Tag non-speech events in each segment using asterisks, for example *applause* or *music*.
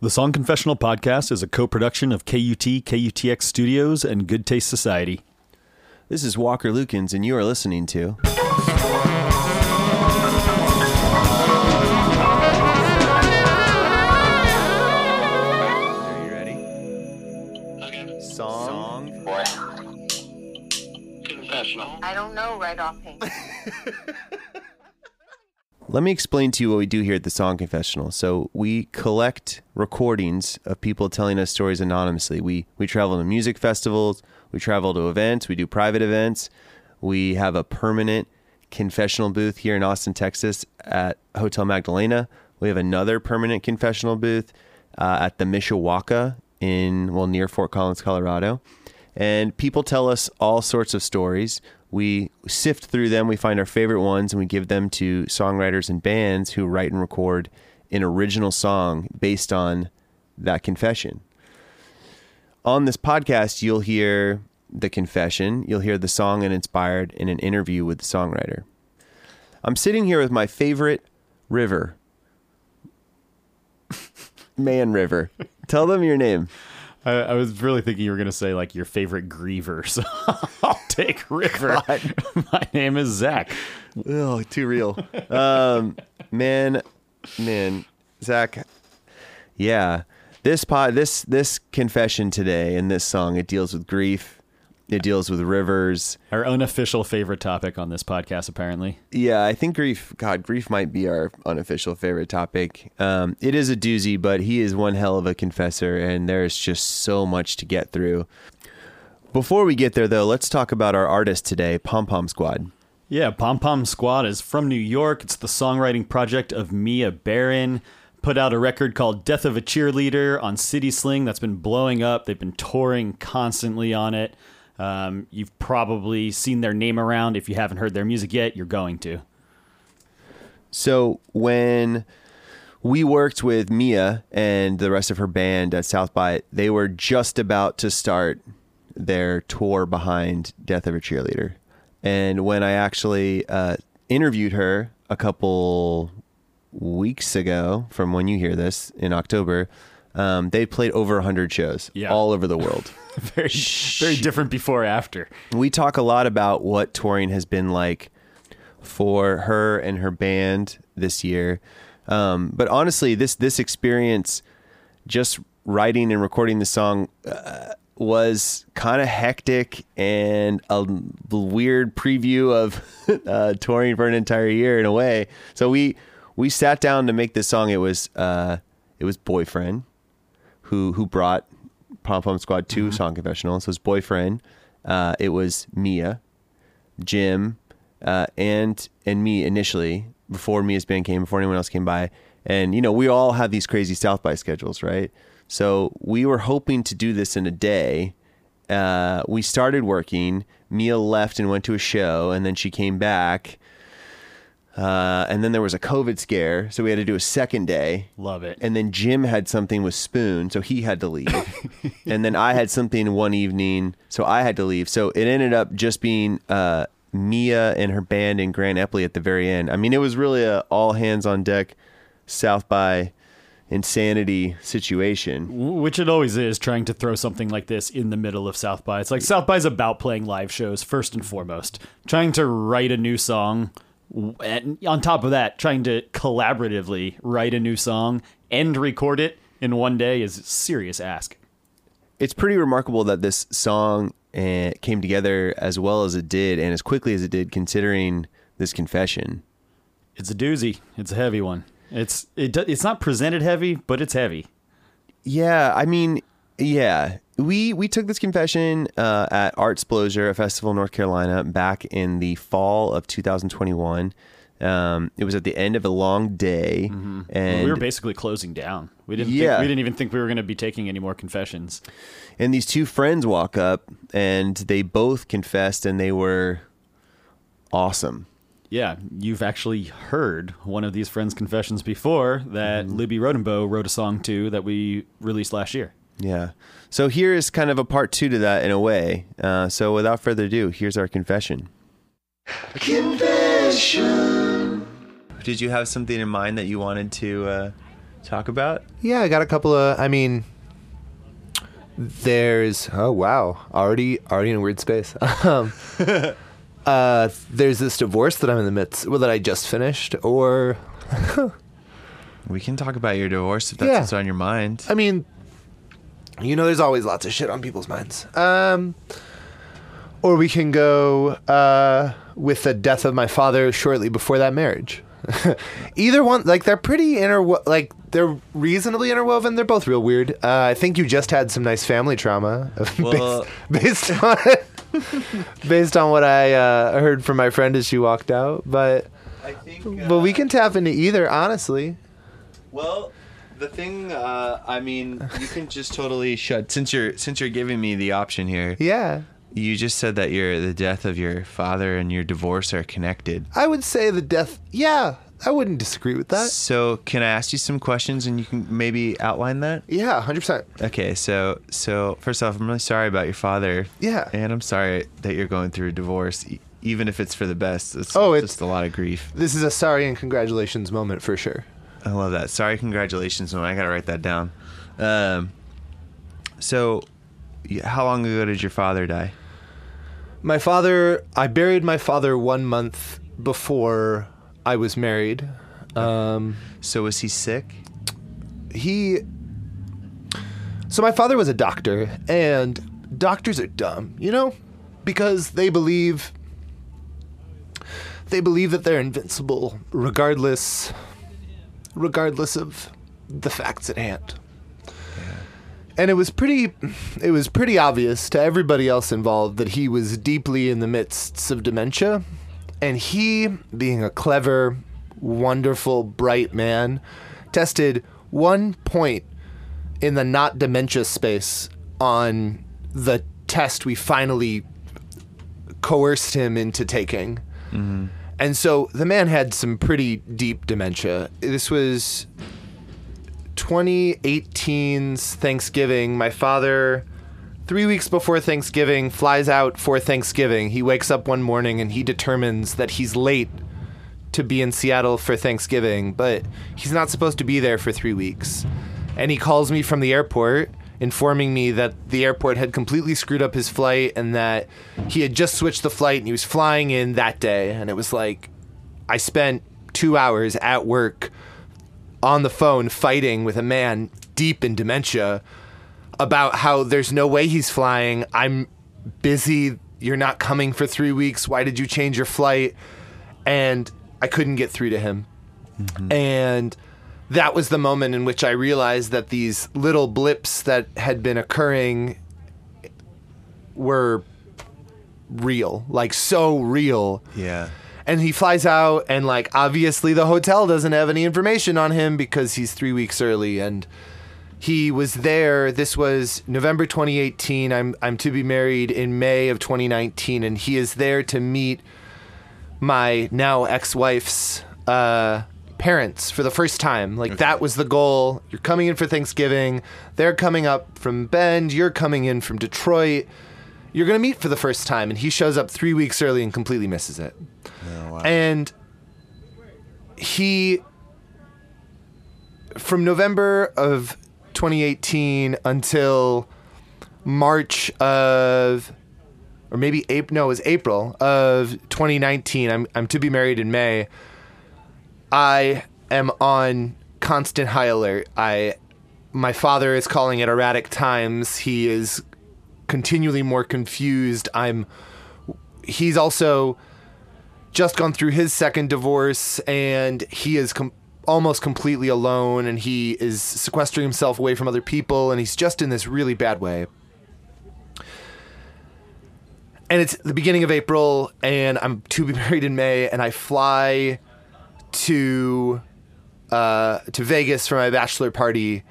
The Song Confessional podcast is a co production of KUT, KUTX Studios, and Good Taste Society. This is Walker Lukens, and you are listening to. Are you ready? Okay. Song. Confessional. I don't know right offhand. *laughs* Let me explain to you what we do here at the Song Confessional. So we collect recordings of people telling us stories anonymously. We we travel to music festivals, we travel to events, we do private events. We have a permanent confessional booth here in Austin, Texas at Hotel Magdalena. We have another permanent confessional booth uh, at the Mishawaka in well near Fort Collins, Colorado. And people tell us all sorts of stories. We sift through them, we find our favorite ones, and we give them to songwriters and bands who write and record an original song based on that confession. On this podcast, you'll hear the confession, you'll hear the song and inspired in an interview with the songwriter. I'm sitting here with my favorite river, *laughs* Man River. Tell them your name. I, I was really thinking you were going to say like your favorite griever, *laughs* so I'll take River. *laughs* My name is Zac. Oh, too real. Um, man, man, Zac. Yeah, this pod, this this confession today and this song, it deals with grief. It deals with rivers. Our unofficial favorite topic on this podcast, apparently. Yeah, I think grief. God, grief might be our unofficial favorite topic. Um, it is a doozy, but he is one hell of a confessor, and there's just so much to get through. Before we get there, though, let's talk about our artist today, Pom Pom Squad. Yeah, Pom Pom Squad is from New York. It's the songwriting project of Mia Berrin. Put out a record called Death of a Cheerleader on City Slang that's been blowing up. They've been touring constantly on it. Um, you've probably seen their name around. If you haven't heard their music yet, you're going to. So when we worked with Mia and the rest of her band at South by, they were just about to start their tour behind Death of a Cheerleader. And when I actually uh, interviewed her a couple weeks ago, from when you hear this in October, um, they played over 100 shows Yeah. all over the world. *laughs* *laughs* very, very different before after. we talk a lot about what touring has been like for her and her band this year. Um, but honestly, this this experience, just writing and recording the song, uh, was kind of hectic and a weird preview of *laughs* uh, touring for an entire year in a way. So we we sat down to make this song. It was uh, it was boyfriend who who brought Pom Pom Squad 2 Song Confessional. So his boyfriend. Uh, it was Mia, Jim, uh, and and me initially before Mia's band came, before anyone else came by. And you know, we all have these crazy South by schedules, right? So we were hoping to do this in a day. Uh, we started working. Mia left and went to a show, and then she came back. Uh, and then there was a COVID scare, so we had to do a second day. Love it. And then Jim had something with Spoon, so he had to leave. *laughs* and then I had something one evening, so I had to leave. So it ended up just being uh, Mia and her band in Grand Eppley at the very end. I mean, it was really a all hands on deck South by insanity situation. Which it always is, trying to throw something like this in the middle of South by. It's like South by is about playing live shows first and foremost. Trying to write a new song, and on top of that, trying to collaboratively write a new song and record it in one day is a serious ask. It's pretty remarkable that this song uh, came together as well as it did and as quickly as it did, considering this confession. It's a doozy. It's a heavy one. It's it. It's not presented heavy, but it's heavy. Yeah, I mean, yeah, we we took this confession uh, at Artsplosure, a festival in North Carolina, back in the fall of 2021. Um, it was at the end of a long day, and we were basically closing down. We didn't. Yeah. Think, we didn't even think we were going to be taking any more confessions. and these two friends walk up, and they both confessed, and they were awesome. Yeah, you've actually heard one of these friends' confessions before that Libby Rodenbough wrote a song to that we released last year. Yeah. So here is kind of a part two to that in a way. Uh, so without further ado, here's our confession. Confession. Did you have something in mind that you wanted to uh, talk about? Yeah, I got a couple of. I mean, there's. Oh wow, already already in a weird space. *laughs* um, uh, there's this divorce that I'm in the midst. Well, that I just finished. Or, *laughs* We can talk about your divorce if that's Yeah. what's on your mind. I mean, you know, there's always lots of shit on people's minds. Um, or we can go uh, with the death of my father shortly before that marriage. *laughs* Either one, like they're pretty interwo- like they're reasonably interwoven. They're both real weird. Uh, I think you just had some nice family trauma *laughs* Well- based, *laughs* based on based on what I uh, heard from my friend as she walked out. But I think. but we can tap into either, honestly. Well, the thing, uh, I mean, you can *laughs* just totally shut. Since you're since you're giving me the option here, Yeah. you just said that your the death of your father and your divorce are connected. I would say the death. Yeah, I wouldn't disagree with that. So, can I ask you some questions and you can maybe outline that? Yeah, hundred percent. Okay, so so first off, I'm really sorry about your father. Yeah. and I'm sorry that you're going through a divorce, even if it's for the best. It's Oh, it's- just a lot of grief. This is a sorry and congratulations moment for sure. I love that. Sorry, congratulations. I gotta write that down. Um, so, how long ago did your father die? My father, I buried my father one month before I was married. Um, So was he sick? he. So my father was a doctor, and doctors are dumb, you know, because they believe. They believe that they're invincible, regardless, regardless of the facts at hand. And it was pretty, it was pretty obvious to everybody else involved that he was deeply in the midst of dementia, and he, being a clever, wonderful, bright man, tested one point in the not dementia space on the test we finally coerced him into taking. Mm-hmm. And so the man had some pretty deep dementia. This was 2018's Thanksgiving. My father, three weeks before Thanksgiving, flies out for Thanksgiving. He wakes up one morning and he determines that he's late to be in Seattle for Thanksgiving, but he's not supposed to be there for three weeks. And he calls me from the airport, informing me that the airport had completely screwed up his flight and that he had just switched the flight and he was flying in that day. And it was like, I spent two hours at work on the phone fighting with a man deep in dementia about how there's no way he's flying. I'm busy. You're not coming for three weeks. Why did you change your flight? And I couldn't get through to him. Mm-hmm. And that was the moment in which I realized that these little blips that had been occurring were real, like so real. Yeah. and he flies out and like obviously the hotel doesn't have any information on him because he's three weeks early and he was there. This was november 2018 i'm, I'm to be married in may of 2019 and he is there to meet my now ex-wife's uh, parents for the first time. Like that was the goal. You're coming in for thanksgiving. They're coming up from bend. You're coming in from detroit. You're going to meet for the first time and he shows up three weeks early and completely misses it. Oh, wow. and he from november of 2018 until march of or maybe april no it was april of 2019 i'm, I'm to be married in may i am on constant high alert. I my father is calling at erratic times. He is continually more confused. I'm he's also just gone through his second divorce and he is com- almost completely alone and he is sequestering himself away from other people and he's just in this really bad way. And it's the beginning of April and I'm to be *laughs* married in May and I fly to uh, to Vegas for my bachelor party.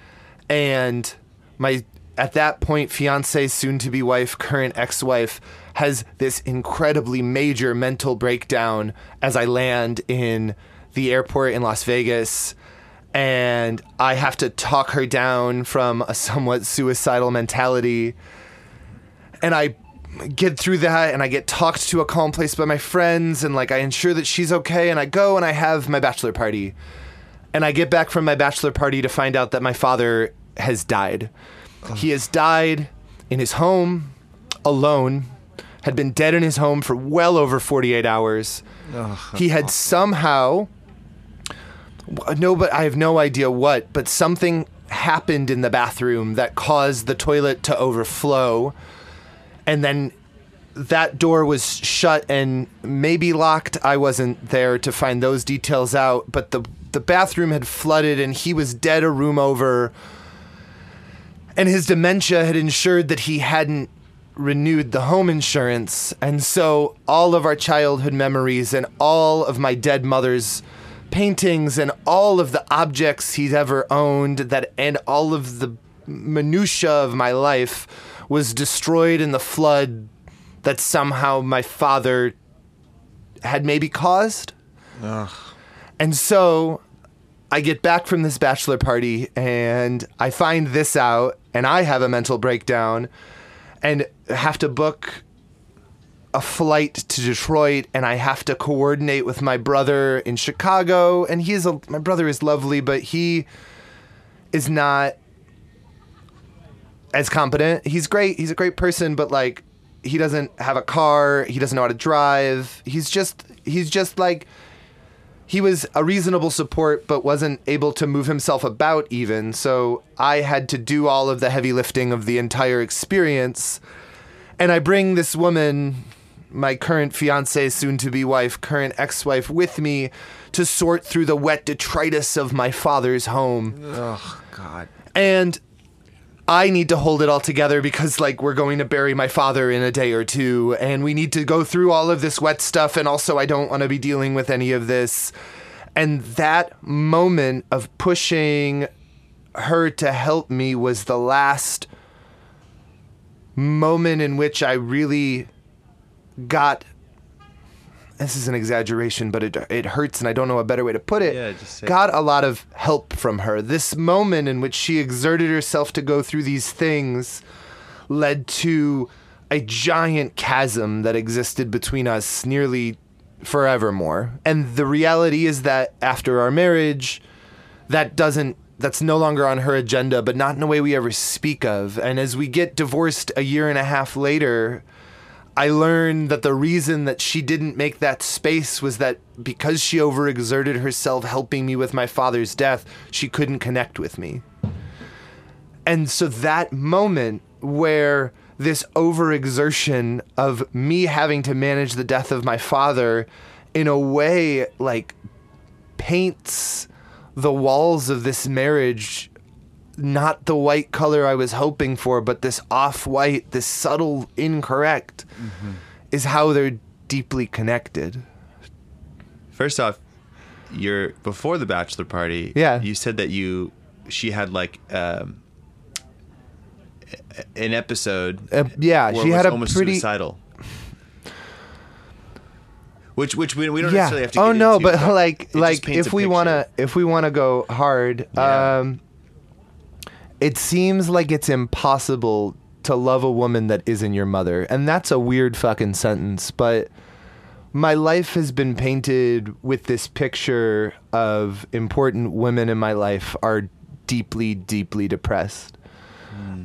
And my at that point fiance soon to be wife current ex-wife has this incredibly major mental breakdown as I land in the airport in Las Vegas. And I have to talk her down from a somewhat suicidal mentality. And I get through that and I get talked to a calm place by my friends and like I ensure that she's okay and I go and I have my bachelor party And I get back from my bachelor party to find out that my father has died. He has died in his home alone, had been dead in his home for well over 48 hours. he had somehow no but I have no idea what, but something happened in the bathroom that caused the toilet to overflow. And then that door was shut and maybe locked. I wasn't there to find those details out, but the the bathroom had flooded and he was dead a room over. And his dementia had ensured that he hadn't renewed the home insurance. And so all of our childhood memories and all of my dead mother's paintings and all of the objects he's ever owned that and all of the minutia of my life was destroyed in the flood that somehow my father had maybe caused. And so I get back from this bachelor party and I find this out and I have a mental breakdown and have to book a flight to Detroit and I have to coordinate with my brother in Chicago and he is a my brother is lovely but he is not as competent. He's great. He's a great person but like he doesn't have a car, he doesn't know how to drive. He's just he's just like he was a reasonable support but wasn't able to move himself about even so i had to do all of the heavy lifting of the entire experience and i bring this woman my current fiance soon to be wife current ex-wife with me to sort through the wet detritus of my father's home Oh God. and I need to hold it all together because like we're going to bury my father in a day or two and we need to go through all of this wet stuff and also I don't want to be dealing with any of this. And that moment of pushing her to help me was the last moment in which I really got this is an exaggeration, but it it hurts, and I don't know a better way to put it. Yeah, just it. got a lot of help from her. This moment in which she exerted herself to go through these things led to a giant chasm that existed between us nearly forevermore. And the reality is that after our marriage, that doesn't that's no longer on her agenda, but not in a way we ever speak of. And as we get divorced a year and a half later, I learned that the reason that she didn't make that space was that because she overexerted herself helping me with my father's death, she couldn't connect with me. And so that moment where this overexertion of me having to manage the death of my father in a way like paints the walls of this marriage not the white color I was hoping for, but this off white, this subtle incorrect, is how they're deeply connected. First off, you're before the bachelor party. Yeah. You said that you she had like um, an episode. Uh, yeah, where she it was had a almost pretty. suicidal. Which which we, we don't Yeah. necessarily have to. Oh get no, into, but *laughs* like it just like paints if we wanna if we wanna go hard, Yeah. um, it seems like it's impossible to love a woman that isn't your mother, and that's a weird fucking sentence, but. My life has been painted with this picture of important women in my life are deeply, deeply depressed.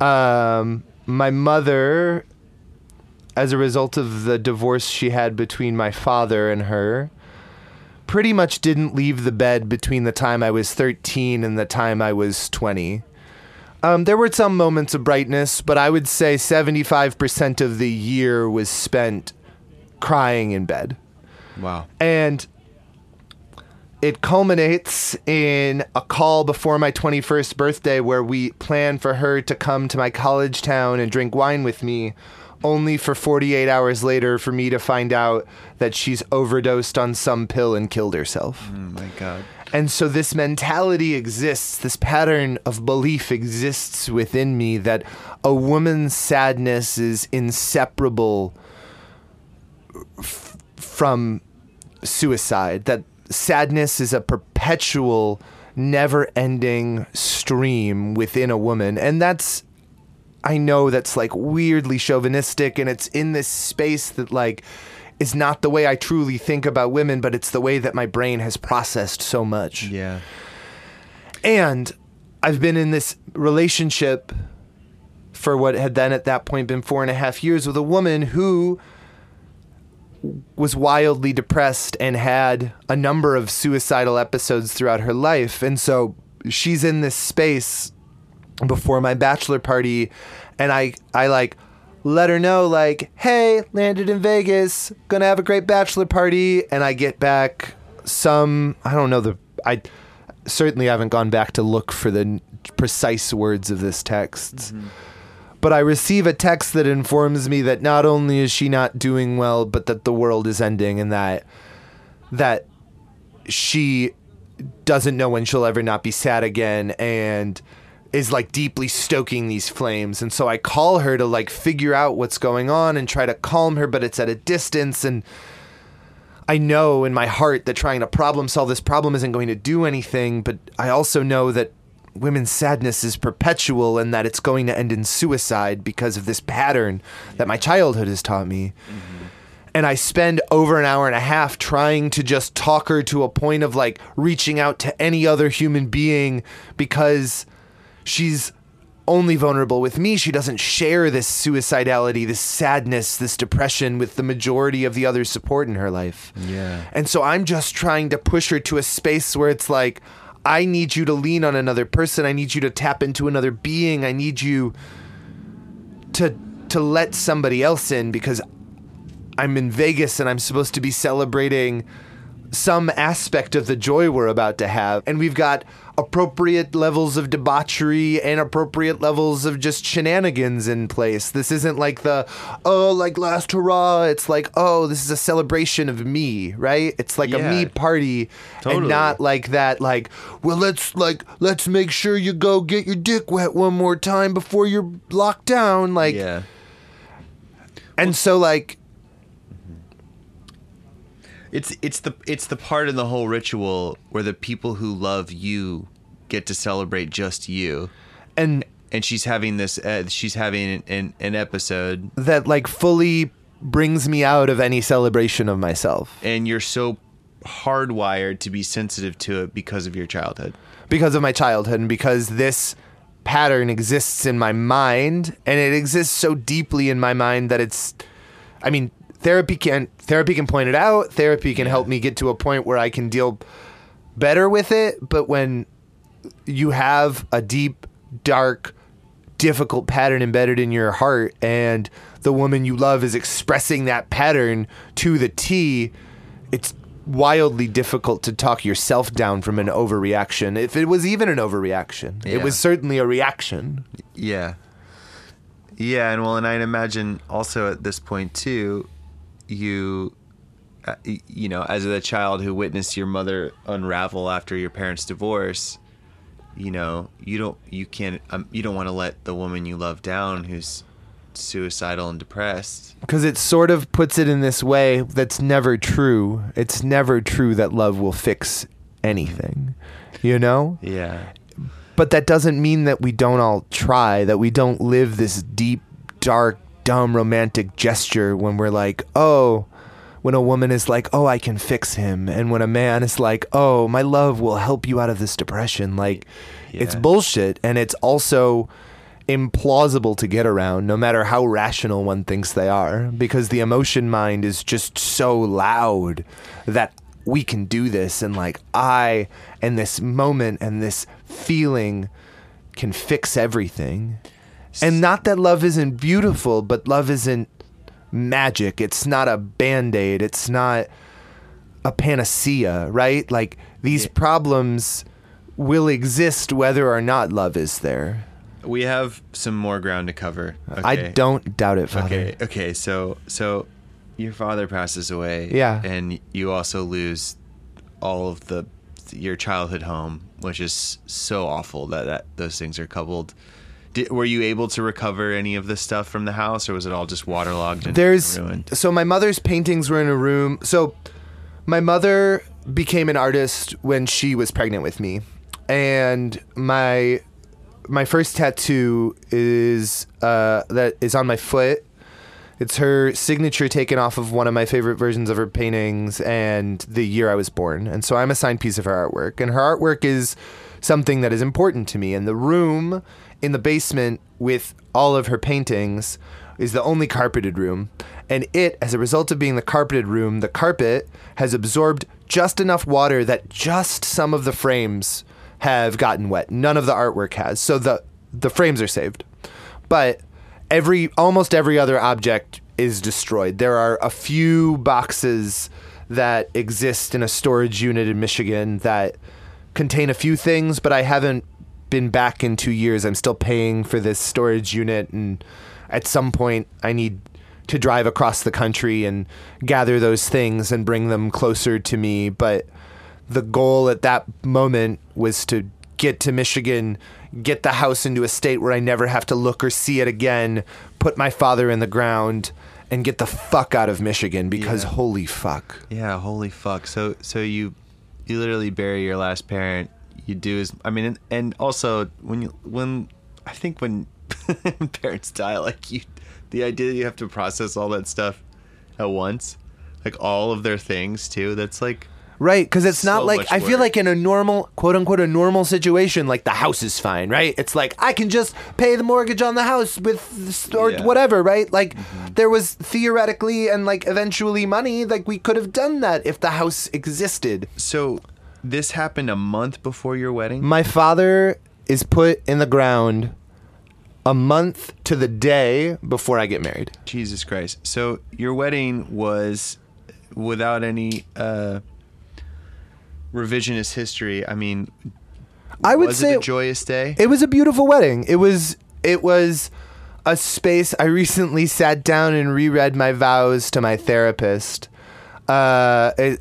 Um, my mother, as a result of the divorce she had between my father and her, pretty much didn't leave the bed between the time I was 13 and the time I was 20. Um, there were some moments of brightness, but I would say 75% of the year was spent crying in bed. Wow. And it culminates in a call before my 21st birthday where we plan for her to come to my college town and drink wine with me, only for 48 hours later for me to find out that she's overdosed on some pill and killed herself. Oh my God. And so this mentality exists, this pattern of belief exists within me that a woman's sadness is inseparable f- from suicide, that sadness is a perpetual, never ending stream within a woman. And that's I know that's like weirdly chauvinistic and it's in this space that like is not the way I truly think about women, but it's the way that my brain has processed so much. Yeah. And I've been in this relationship for what had then at that point been four and a half years with a woman who was wildly depressed and had a number of suicidal episodes throughout her life. And so she's in this space before my bachelor party and I I like let her know like, "Hey, landed in Vegas, to have a great bachelor party." And I get back some I don't know the I certainly haven't gone back to look for the n- precise words of this text. Mm-hmm. But I receive a text that informs me that not only is she not doing well, but that the world is ending and that that she doesn't know when she'll ever not be sad again and is like deeply stoking these flames. And so I call her to like figure out what's going on and try to calm her, but it's at a distance and I know in my heart that trying to problem solve this problem isn't going to do anything, but I also know that women's sadness is perpetual and that it's going to end in suicide because of this pattern that my childhood has taught me. Mm-hmm. And I spend over an hour and a half trying to just talk her to a point of like reaching out to any other human being because she's only vulnerable with me. She doesn't share this suicidality, this sadness, this depression with the majority of the other support in her life. Yeah. And so I'm just trying to push her to a space where it's like, I need you to lean on another person. I need you to tap into another being. I need you to to let somebody else in because I'm in Vegas and I'm supposed to be celebrating some aspect of the joy we're about to have. And we've got appropriate levels of debauchery and appropriate levels of just shenanigans in place. This isn't like the, oh, like last hurrah. It's like, oh, this is a celebration of me, right? It's like a me party and not like that, like, well, let's like, let's make sure you go get your dick wet one more time before you're locked down. Like, yeah. and so like, It's it's the it's the part in the whole ritual where the people who love you get to celebrate just you. and And she's having this uh, she's having an, an an episode that like fully brings me out of any celebration of myself and you're so hardwired to be sensitive to it because of your childhood. because of my childhood and because this pattern exists in my mind and it exists so deeply in my mind that it's I mean therapy can therapy can point it out therapy can help me get to a point where I can deal better with it but when you have a deep dark difficult pattern embedded in your heart and the woman you love is expressing that pattern to the T, it's wildly difficult to talk yourself down from an overreaction. If it was even an overreaction, it was certainly a reaction. Yeah. Yeah, and well, and I'd imagine also at this point too, you, uh, you know, as a child who witnessed your mother unravel after your parents' divorce, you know, you don't, you can't, um, you don't want to let the woman you love down who's suicidal and depressed. Because it sort of puts it in this way that's never true. It's never true that love will fix anything, you know? Yeah. But that doesn't mean that we don't all try, that we don't live this deep, dark, dumb romantic gesture when we're like, oh, when a woman is like, oh, I can fix him. And when a man is like, oh, my love will help you out of this depression. Like, it's bullshit. And it's also implausible to get around, no matter how rational one thinks they are, because the emotion mind is just so loud that we can do this. And like, I and this moment and this feeling can fix everything. And not that love isn't beautiful, but love isn't magic. It's not a band aid. It's not a panacea, right? Like these problems will exist whether or not love is there. We have some more ground to cover. I don't doubt it, Father. Okay. Okay. So so your father passes away. Yeah. And you also lose all of the your childhood home, which is so awful that, that those things are coupled. Did, were you able to recover any of the stuff from the house, or was it all just waterlogged and There's ruined? so my mother's paintings were in a room. So my mother became an artist when she was pregnant with me, and my my first tattoo is uh, that is on my foot. It's her signature taken off of one of my favorite versions of her paintings and the year I was born. And so I'm a signed piece of her artwork. And her artwork is something that is important to me. And the room in the basement with all of her paintings is the only carpeted room. And it, as a result of being the carpeted room, the carpet has absorbed just enough water that just some of the frames have gotten wet. None of the artwork has. So the the frames are saved. But every almost every other object is destroyed. There are a few boxes that exist in a storage unit in Michigan that contain a few things, but I haven't been back in 2 years. I'm still paying for this storage unit and at some point I need to drive across the country and gather those things and bring them closer to me, but the goal at that moment was to get to Michigan, get the house into a state where I never have to look or see it again, put my father in the ground, and get the fuck out of Michigan because Yeah. holy fuck. Yeah, holy fuck. So so you you literally bury your last parent. You do is I mean and, and also when you when I think when *laughs* parents die like you the idea that you have to process all that stuff at once, like all of their things too, that's like Right, because it's not So like I feel like in a normal, quote unquote, a normal situation, like the house is fine, right? It's like I can just pay the mortgage on the house with or Yeah. Mm-hmm. whatever, right? Like there was theoretically and like eventually money, like we could have done that if the house existed. so this happened a month before your wedding? My father is put in the ground a month to the day before I get married. Jesus Christ. So your wedding was without any uh revisionist history. I mean, I would was say it a joyous day? It was a beautiful wedding. It was it was a space I recently sat down and reread my vows to my therapist. Uh, it,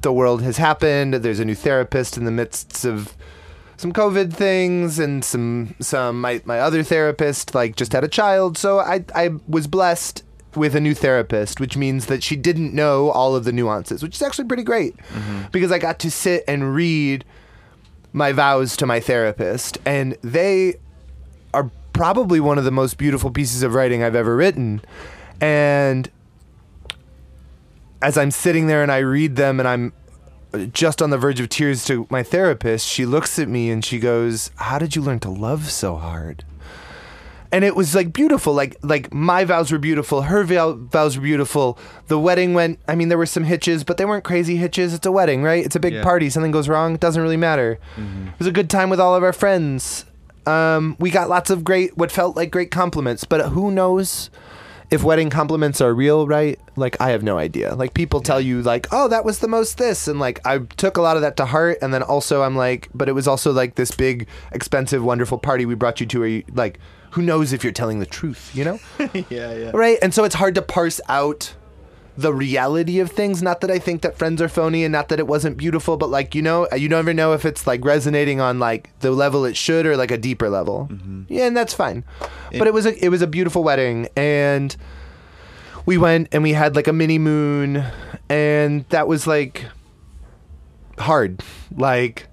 the world has happened. There's a new therapist in the midst of some COVID things and some some my my other therapist like just had a child. So I I was blessed with a new therapist, which means that she didn't know all of the nuances, which is actually pretty great mm-hmm. because I got to sit and read my vows to my therapist, and they are probably one of the most beautiful pieces of writing I've ever written. And as I'm sitting there and I read them, and I'm just on the verge of tears to my therapist, she looks at me and she goes, "How did you learn to love so hard?" and it was like beautiful like like my vows were beautiful her vow- vows were beautiful the wedding went i mean there were some hitches but they weren't crazy hitches it's a wedding right it's a big Yeah. party something goes wrong it doesn't really matter it was a good time with all of our friends um, we got lots of great what felt like great compliments but who knows if wedding compliments are real right? Like i have no idea. Like people tell you like oh that was the most this and like i took a lot of that to heart and then also i'm like but it was also like this big expensive wonderful party we brought you to where you like who knows if you're telling the truth you know? *laughs* Yeah, yeah. right? And so it's hard to parse out the reality of things. Not that i think that friends are phony and not that it wasn't beautiful but like you know you never know if it's like resonating on like the level it should or like a deeper level. Mm-hmm. Yeah and that's fine. But it was a it was a beautiful wedding and we went and we had like a mini moon and that was like hard. Like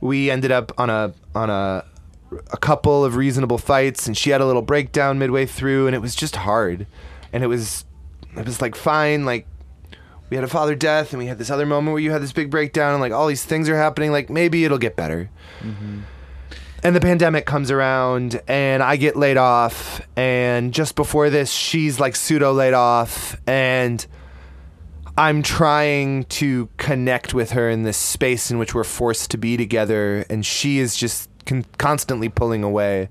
we ended up on a on a a couple of reasonable fights and she had a little breakdown midway through and it was just hard. And it was it was like fine like we had a father death and we had this other moment where you had this big breakdown and like all these things are happening like maybe it'll get better mm-hmm. and the pandemic comes around and i get laid off and just before this she's like pseudo laid off and I'm trying to connect with her in this space in which we're forced to be together, and she is just con- constantly pulling away.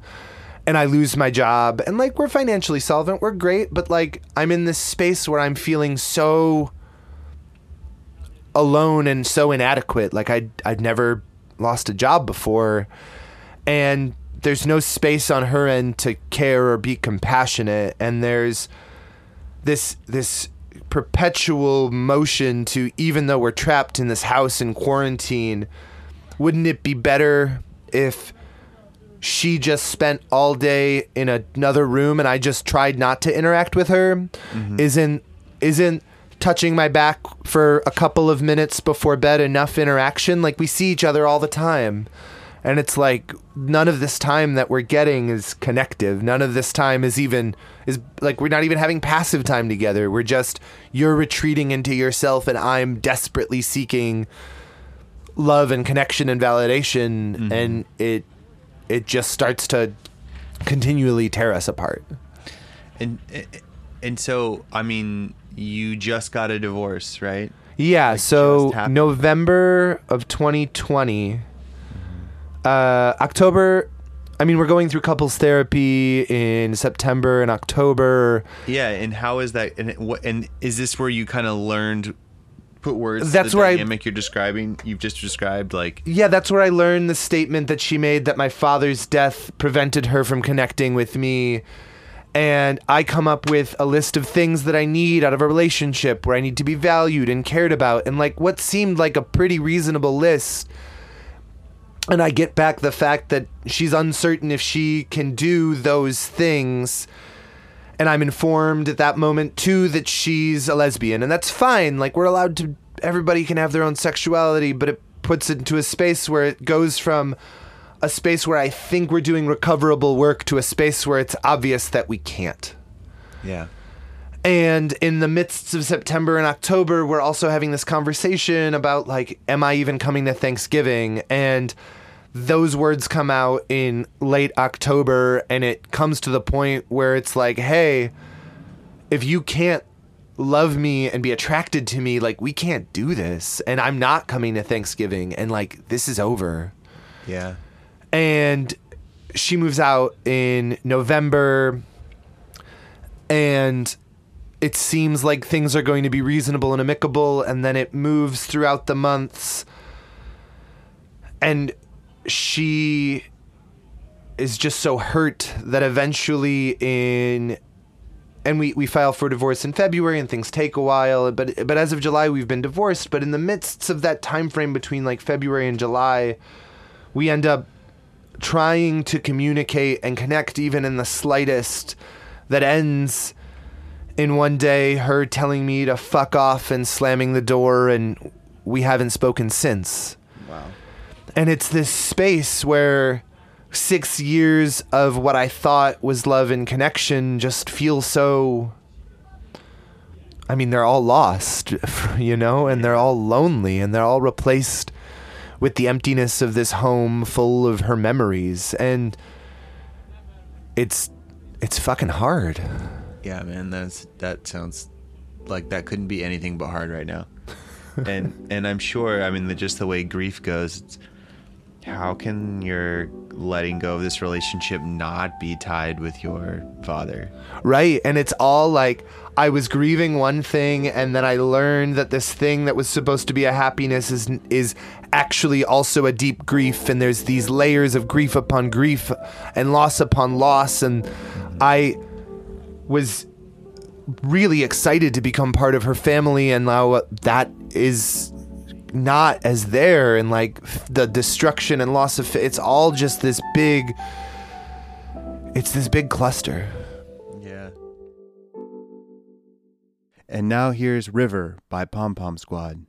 And I lose my job, and like we're financially solvent, we're great, but like I'm in this space where I'm feeling so alone and so inadequate. Like I I'd never lost a job before, and there's no space on her end to care or be compassionate, and there's this this perpetual motion to even though we're trapped in this house in quarantine wouldn't it be better if she just spent all day in another room and I just tried not to interact with her mm-hmm. isn't isn't touching my back for a couple of minutes before bed enough interaction? Like we see each other all the time. And it's like none of this time that we're getting is connective. None of this time is even is like we're not even having passive time together. We're just you're retreating into yourself and i'm desperately seeking love and connection and validation. Mm-hmm. And it it just starts to continually tear us apart. And and so I mean, you just got a divorce, right? Yeah, so? November of 2020, uh, October. I mean, we're going through couples therapy in September and October. Yeah, and how is that? And what? And is this where you kind of learned put words? That's to the where I- dynamic you're describing. You've just described like Yeah, that's where I learned the statement that she made that my father's death prevented her from connecting with me. And I come up with a list of things that I need out of a relationship where I need to be valued and cared about, and like what seemed like a pretty reasonable list. And I get back the fact that she's uncertain if she can do those things. And I'm informed at that moment too that she's a lesbian, and that's fine. Like we're allowed to. Everybody can have their own sexuality, but it puts it into a space where it goes from a space where I think we're doing recoverable work to a space where it's obvious that we can't. yeah, And in the midst of September and October, we're also having this conversation about like, am I even coming to Thanksgiving? And those words come out in late October, and it comes to the point where it's like, hey, if you can't love me and be attracted to me, like, we can't do this. And I'm not coming to Thanksgiving, and like, this is over. Yeah, and she moves out in November and it seems like things are going to be reasonable and amicable and then it moves throughout the months. And she is just so hurt that eventually in and we, we file for divorce in February and things take a while but but as of July we've been divorced. But in the midst of that time frame between like February and July we end up trying to communicate and connect even in the slightest that ends in one day her telling me to fuck off and slamming the door and we haven't spoken since. Wow, and it's this space where six years of what I thought was love and connection just feel so. I mean, they're all lost, *laughs* you know, and they're all lonely, and they're all replaced with the emptiness of this home full of her memories, and it's it's fucking hard. yeah, man. That's that sounds like that couldn't be anything but hard right now. and and I'm sure. I mean, the, just the way grief goes. How can your letting go of this relationship not be tied with your father? Right. And it's all like I was grieving one thing and then I learned that this thing that was supposed to be a happiness is is actually also a deep grief and there's these layers of grief upon grief and loss upon loss and I was really excited to become part of her family and now uh, that is not as there and like the destruction and loss of it's all just this big it's this big cluster Yeah. And now here's River by Pom Pom Squad.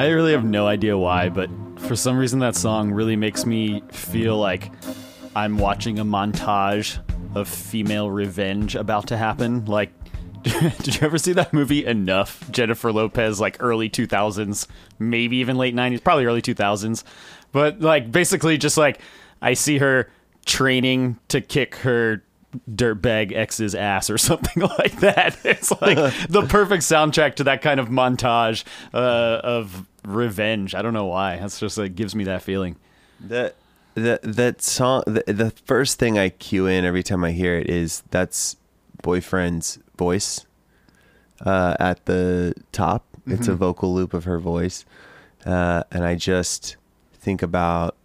I really have no idea why, but for some reason that song really makes me feel like I'm watching a montage of female revenge about to happen. Like, *laughs* did you ever see that movie Enough? Jennifer Lopez, like early 2000s, maybe even late 90s, probably early 2000s. But like, basically, just like I see her training to kick her dirtbag X's ass or *laughs* something like that. *laughs* It's like *laughs* the perfect soundtrack to that kind of montage uh, of revenge. I don't know why. That's just like gives me that feeling. That that that song. The, the first thing I cue in every time I hear it is that's boyfriend's voice uh, at the top. It's a vocal loop of her voice, uh, and I just think about.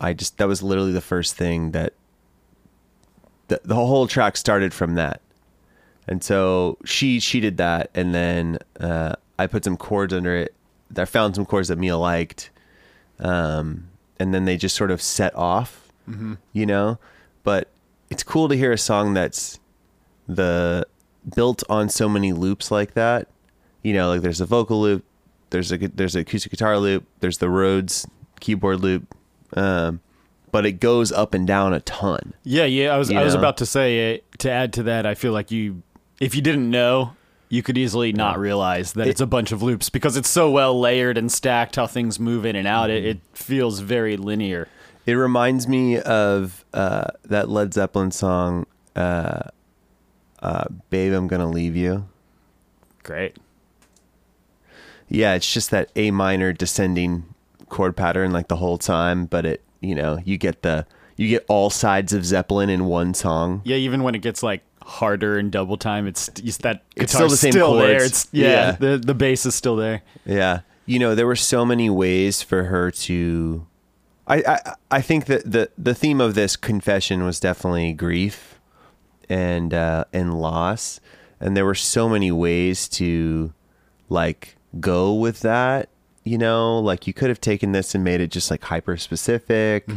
I just that was literally the first thing that. The, the whole track started from that, and so she she did that, and then uh, I put some chords under it. I found some chords that Mia liked, um, and then they just sort of set off, you know. But it's cool to hear a song that's the built on so many loops like that. You know, like there's a vocal loop, there's a there's an acoustic guitar loop, there's the Rhodes keyboard loop, um, but it goes up and down a ton. Yeah, yeah. I was You I was know? about to say uh, to add to that. I feel like you, if you didn't know, you could easily not realize that it's a bunch of loops because it's so well layered and stacked. How things move in and out, it, it feels very linear. It reminds me of uh, that Led Zeppelin song, uh, uh, "Babe, I'm Gonna Leave You." Great. Yeah, it's just that A minor descending chord pattern like the whole time, but it, you know, you get the you get all sides of Zeppelin in one song. Yeah, even when it gets like harder in double time, it's, it's that It's still the same there. chords. It's yeah, Yeah. the the bass is still there. Yeah. You know, there were so many ways for her to I I, I think that the the theme of this confession was definitely grief and uh and loss. And there were so many ways to like go with that, you know, like you could have taken this and made it just like hyper specific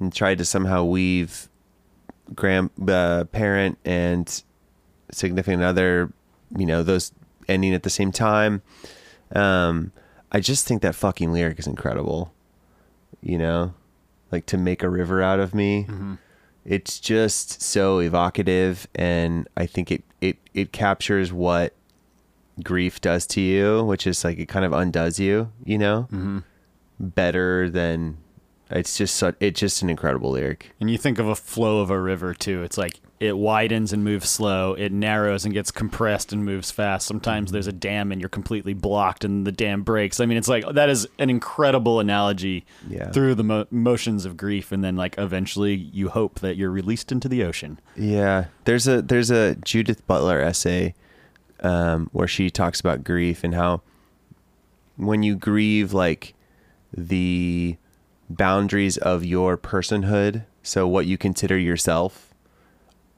and tried to somehow weave grand uh, parent and significant other, you know, those ending at the same time. Um, I just think that fucking lyric is incredible. You know, like to make a river out of me. It's just so evocative, and I think it it it captures what grief does to you, which is like it kind of undoes you. You know, mm-hmm. better than. It's just such, it's just an incredible lyric. And you think of a flow of a river too. It's like it widens and moves slow. It narrows and gets compressed and moves fast. Sometimes mm-hmm. there's a dam and you're completely blocked and the dam breaks. I mean, it's like that is an incredible analogy Yeah. through the mo- motions of grief, and then like eventually you hope that you're released into the ocean. Yeah, there's a there's a Judith Butler essay um, where she talks about grief and how when you grieve, like the boundaries of your personhood, so what you consider yourself,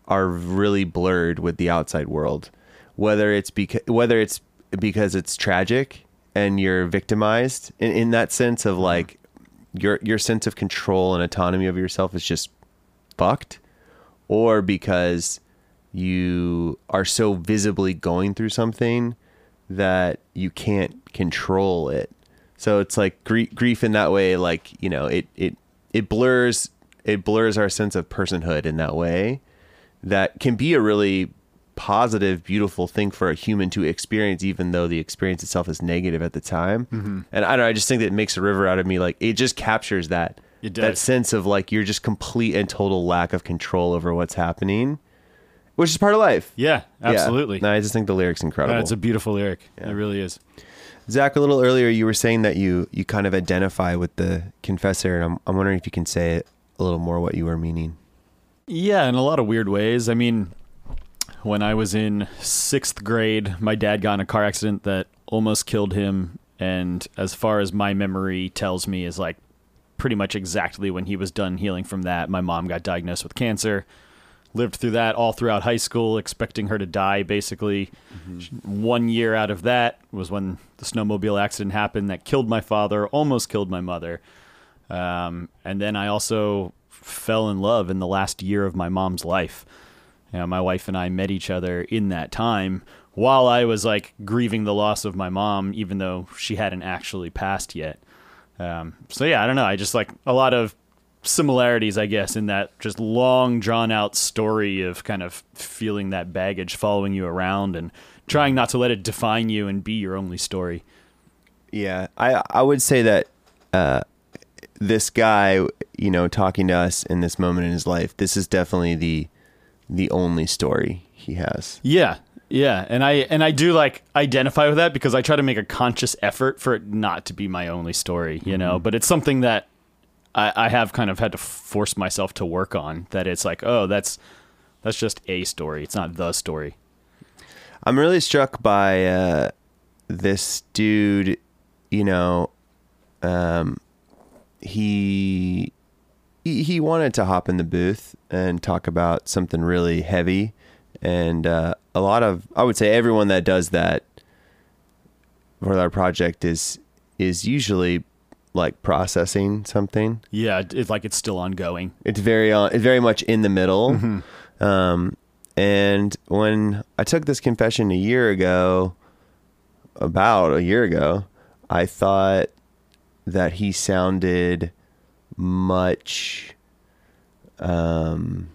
are really blurred with the outside world. Whether it's because whether it's because it's tragic and you're victimized in, in that sense of like your your sense of control and autonomy of yourself is just fucked or because you are so visibly going through something that you can't control it. So it's like grief, grief in that way, like you know, it it it blurs it blurs our sense of personhood in that way. That can be a really positive, beautiful thing for a human to experience, even though the experience itself is negative at the time. Mm-hmm. And I don't know, I just think that it makes a river out of me. Like it just captures that It that sense of like you're just complete and total lack of control over what's happening, which is part of life. Yeah, Yeah. absolutely. No, I just think the lyrics incredible. That's a beautiful lyric. It really is. Zac, a little earlier, you were saying that you you kind of identify with the confessor, and I'm I'm wondering if you can say it a little more what you were meaning. Yeah, in a lot of weird ways. I mean, when I was in sixth grade, my dad got in a car accident that almost killed him. And as far as my memory tells me, is like pretty much exactly when he was done healing from that. My mom got diagnosed with cancer. Lived through that all throughout high school, expecting her to die basically. One year out of that was when the snowmobile accident happened that killed my father, almost killed my mother. Um, and then I also fell in love in the last year of my mom's life. You know, my wife and I met each other in that time while I was like grieving the loss of my mom, even though she hadn't actually passed yet. Um, so yeah, I don't know. I just like a lot of similarities, I guess, in that just long drawn out story of kind of feeling that baggage following you around and trying not to let it define you and be your only story. Yeah, I I would say that uh, this guy, you know, talking to us in this moment in his life, this is definitely the the only story he has. Yeah. Yeah, and I and I do like identify with that because I try to make a conscious effort for it not to be my only story, you know. But it's something that I, I have kind of had to force myself to work on. That it's like, oh, that's that's just a story. It's not the story. I'm really struck by uh, this dude. You know, um, he he wanted to hop in the booth and talk about something really heavy, and uh, a lot of I would say everyone that does that for our project is is usually like processing something. Yeah, it's like it's still ongoing. It's very on. It's very much in the middle. Um, and when I took this confession a year ago, about a year ago, I thought that he sounded much, um,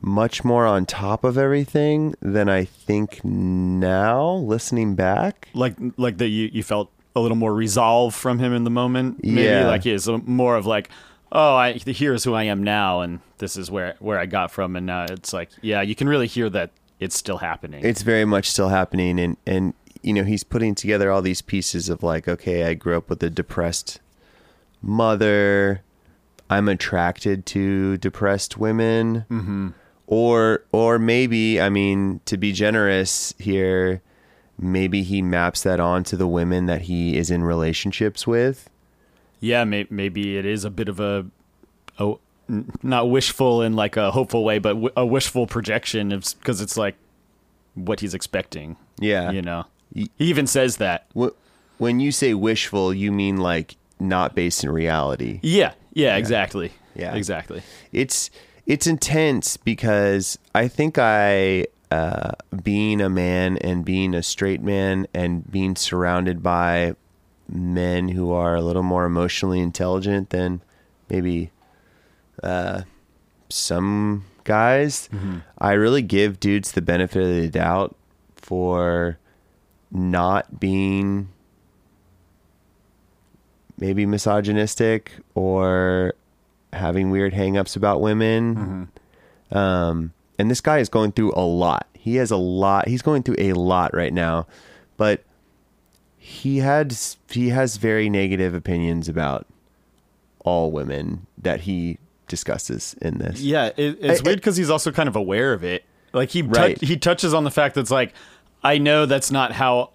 much more on top of everything than I think now. Listening back, Like like that you you felt a little more resolve from him in the moment. Maybe Yeah. like is more of like, oh, I here's who I am now, and this is where where I got from, and now it's like, yeah, you can really hear that it's still happening. it's very much still happening and and you know he's putting together all these pieces of like okay i grew up with a depressed mother i'm attracted to depressed women mm-hmm. or or maybe i mean to be generous here maybe he maps that on to the women that he is in relationships with yeah, may, maybe it is a bit of a, a not wishful in like a hopeful way, but w- a wishful projection because it's like what he's expecting. yeah You know, he even says that. When you say wishful you mean like not based in reality Yeah, yeah, exactly. Yeah. exactly. it's it's intense because I think I uh, being a man and being a straight man and being surrounded by men who are a little more emotionally intelligent than maybe uh, some guys. I really give dudes the benefit of the doubt for not being maybe misogynistic or having weird hangups about women. Um, and this guy is going through a lot. He has a lot. He's going through a lot right now, but he had he has very negative opinions about all women that he discusses in this. Yeah, it, it's I- weird because he's also kind of aware of it. Like he Right. he touches on the fact that it's like I know that's not how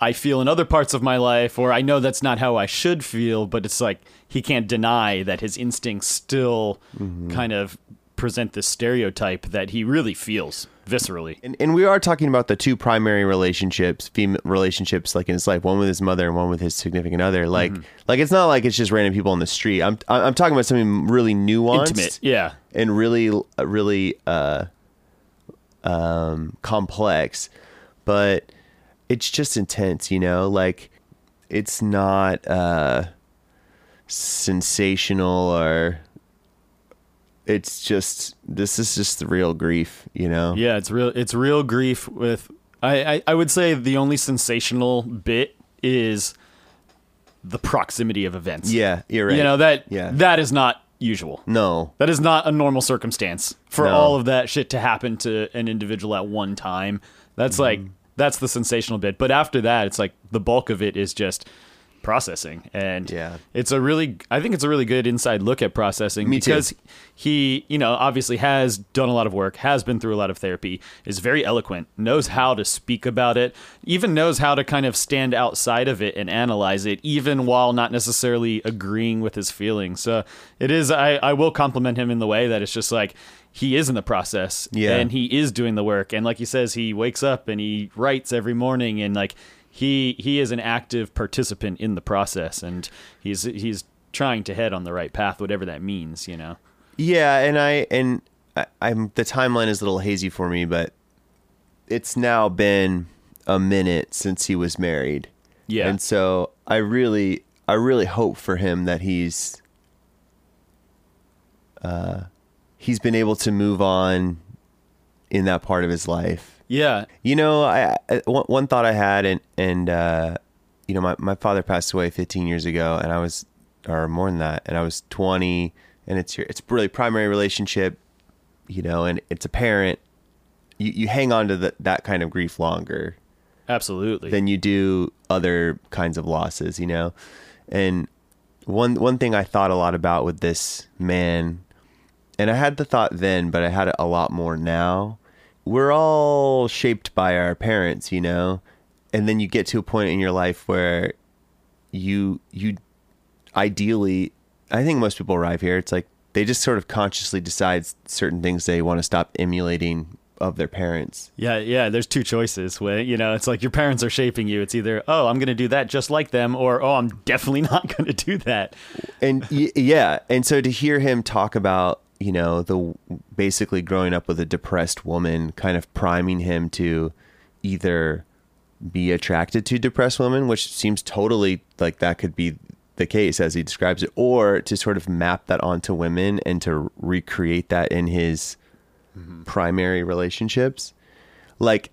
I feel in other parts of my life, or I know that's not how I should feel. But it's like he can't deny that his instincts still Mm-hmm. kind of present this stereotype that he really feels viscerally. And, and we are talking about the two primary relationships, female relationships, like in his life, one with his mother and one with his significant other. Like, like it's not like it's just random people on the street. I'm, I'm talking about something really nuanced, Intimate, yeah, and really, really uh, um, complex. But it's just intense, you know. Like, it's not uh, sensational or. It's just this is just the real grief, you know. yeah. It's real. It's real grief. With I, I, I would say the only sensational bit is the proximity of events. Yeah, you're right. You know that Yeah. that is not usual. No. That is not a normal circumstance for No. all of that shit to happen to an individual at one time. That's like Mm-hmm. that's the sensational bit. But after that, it's like the bulk of it is just processing and Yeah. it's a really i think it's a really good inside look at processing Me too. because he you know obviously has done a lot of work has been through a lot of therapy is very eloquent knows how to speak about it even knows how to kind of stand outside of it and analyze it even while not necessarily agreeing with his feelings so it is i, I will compliment him in the way that it's just like he is in the process Yeah. and he is doing the work and like he says he wakes up and he writes every morning and like he he is an active participant in the process and he's he's trying to head on the right path whatever that means you know Yeah, and I and I, I'm the timeline is a little hazy for me, but it's now been a minute since he was married. Yeah. And so I really I really hope for him that he's uh he's been able to move on in that part of his life. Yeah. You know, I, I one, one thought I had and and uh you know, my my father passed away 15 years ago and I was or more than that and I was 20 and it's your it's really primary relationship, you know, and it's a parent. You you hang on to the, that kind of grief longer Absolutely. than you do other kinds of losses, you know. And one one thing I thought a lot about with this man, and I had the thought then, but I had it a lot more now. We're all shaped by our parents, you know, and then you get to a point in your life where you you ideally, I think most people arrive here. It's like they just sort of consciously decide certain things they want to stop emulating of their parents. Yeah, yeah. There's two choices. Where you know, it's like your parents are shaping you. It's either oh, I'm going to do that just like them, or oh, I'm definitely *laughs* not going to do that. and y- yeah and so to hear him talk about you know the basically growing up with a depressed woman kind of priming him to either be attracted to depressed women which seems totally like that could be the case as he describes it or to sort of map that onto women and to recreate that in his mm-hmm. primary relationships like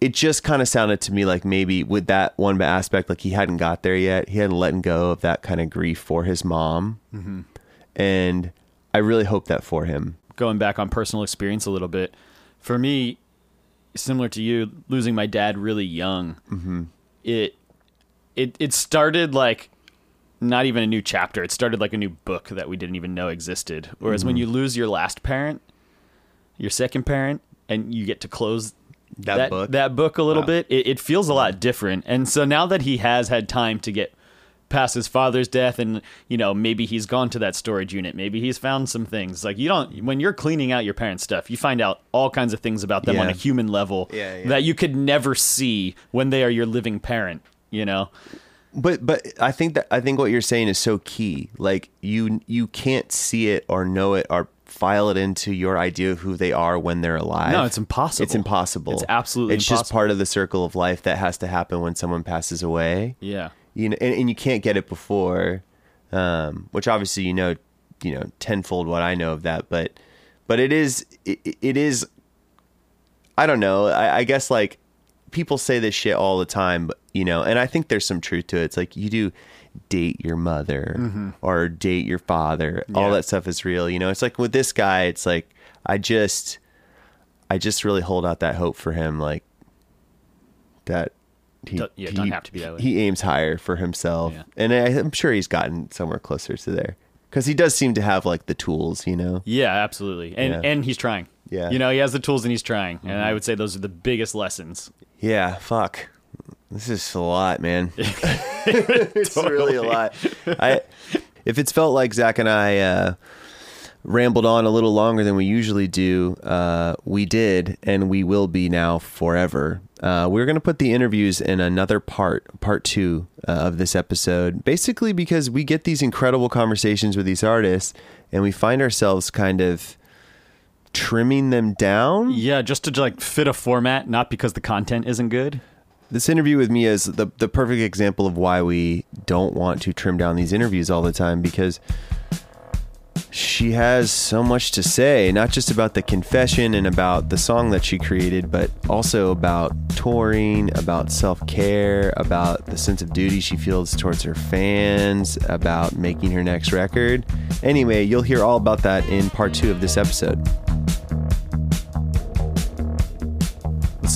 it just kind of sounded to me like maybe with that one aspect, like he hadn't got there yet. He hadn't let go of that kind of grief for his mom. Mm-hmm. And I really hope that for him. Going back on personal experience a little bit, for me, similar to you, losing my dad really young. Mm-hmm. It it it started like not even a new chapter. It started like a new book that we didn't even know existed. Whereas when mm-hmm. you lose your last parent, your second parent, and you get to close That that book? that book a little Wow. bit, it, it feels a lot different. And so now that he has had time to get past his father's death and you know maybe he's gone to that storage unit maybe he's found some things like you don't when you're cleaning out your parents stuff you find out all kinds of things about them on a human level Yeah, yeah. that you could never see when they are your living parent you know But but I think that I think what you're saying is so key. Like you you can't see it or know it or file it into your idea of who they are when they're alive. No, it's impossible. It's impossible. It's absolutely It's just part of the circle of life that has to happen when someone passes away. yeah you know, and, and you can't get it before, um, which obviously you know, you know, tenfold what I know of that, but, but it is, it, it is, I don't know. I, I guess like people say this shit all the time, but you know, and I think there's some truth to it. It's like you do date your mother or date your father. All Mm-hmm. That stuff is real. You know, it's like with this guy, it's like, I just, I just really hold out that hope for him. Like that. He, Do- yeah, don't have to be that way. He aims higher for himself, Yeah. and I, I'm sure he's gotten somewhere closer to there because he does seem to have like the tools, you know. yeah absolutely and Yeah. and he's trying Yeah. you know he has the tools and he's trying and i would say those are the biggest lessons Yeah, fuck. This is a lot, man. *laughs* it's really a lot. I, if it's felt like Zac and I uh, rambled on a little longer than we usually do, uh, we did, and we will be now forever. Uh, we're going to put the interviews in another part, part two uh, of this episode, basically because we get these incredible conversations with these artists, and we find ourselves kind of trimming them down. yeah just to like fit a format not because the content isn't good This interview with Mia is the the perfect example of why we don't want to trim down these interviews all the time because she has so much to say, not just about the confession and about the song that she created, but also about touring, about self care, about the sense of duty she feels towards her fans, about making her next record. Anyway, you'll hear all about that in part two of this episode.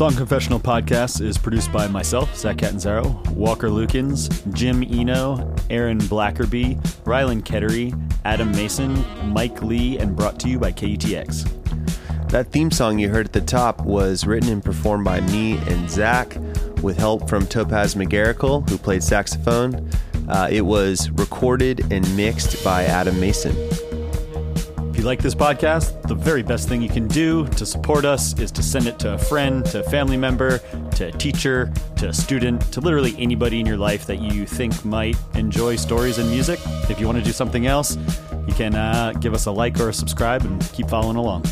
Song Confessional podcast is produced by myself, Zac Catanzaro, Walker Lukens, Jim Eno, Aaron Blackerby, Rylan Kettery, Adam Mason, Mike Lee, and brought to you by KUTX. That theme song you heard at the top was written and performed by me and Zac with help from Topaz McGarrigle, who played saxophone. Uh, it was recorded and mixed by Adam Mason. You like this podcast, the very best thing you can do to support us is to send it to a friend, to a family member, to a teacher, to a student, to literally anybody in your life that you think might enjoy stories and music. If you want to do something else, you can uh, give us a like or a subscribe and keep following along.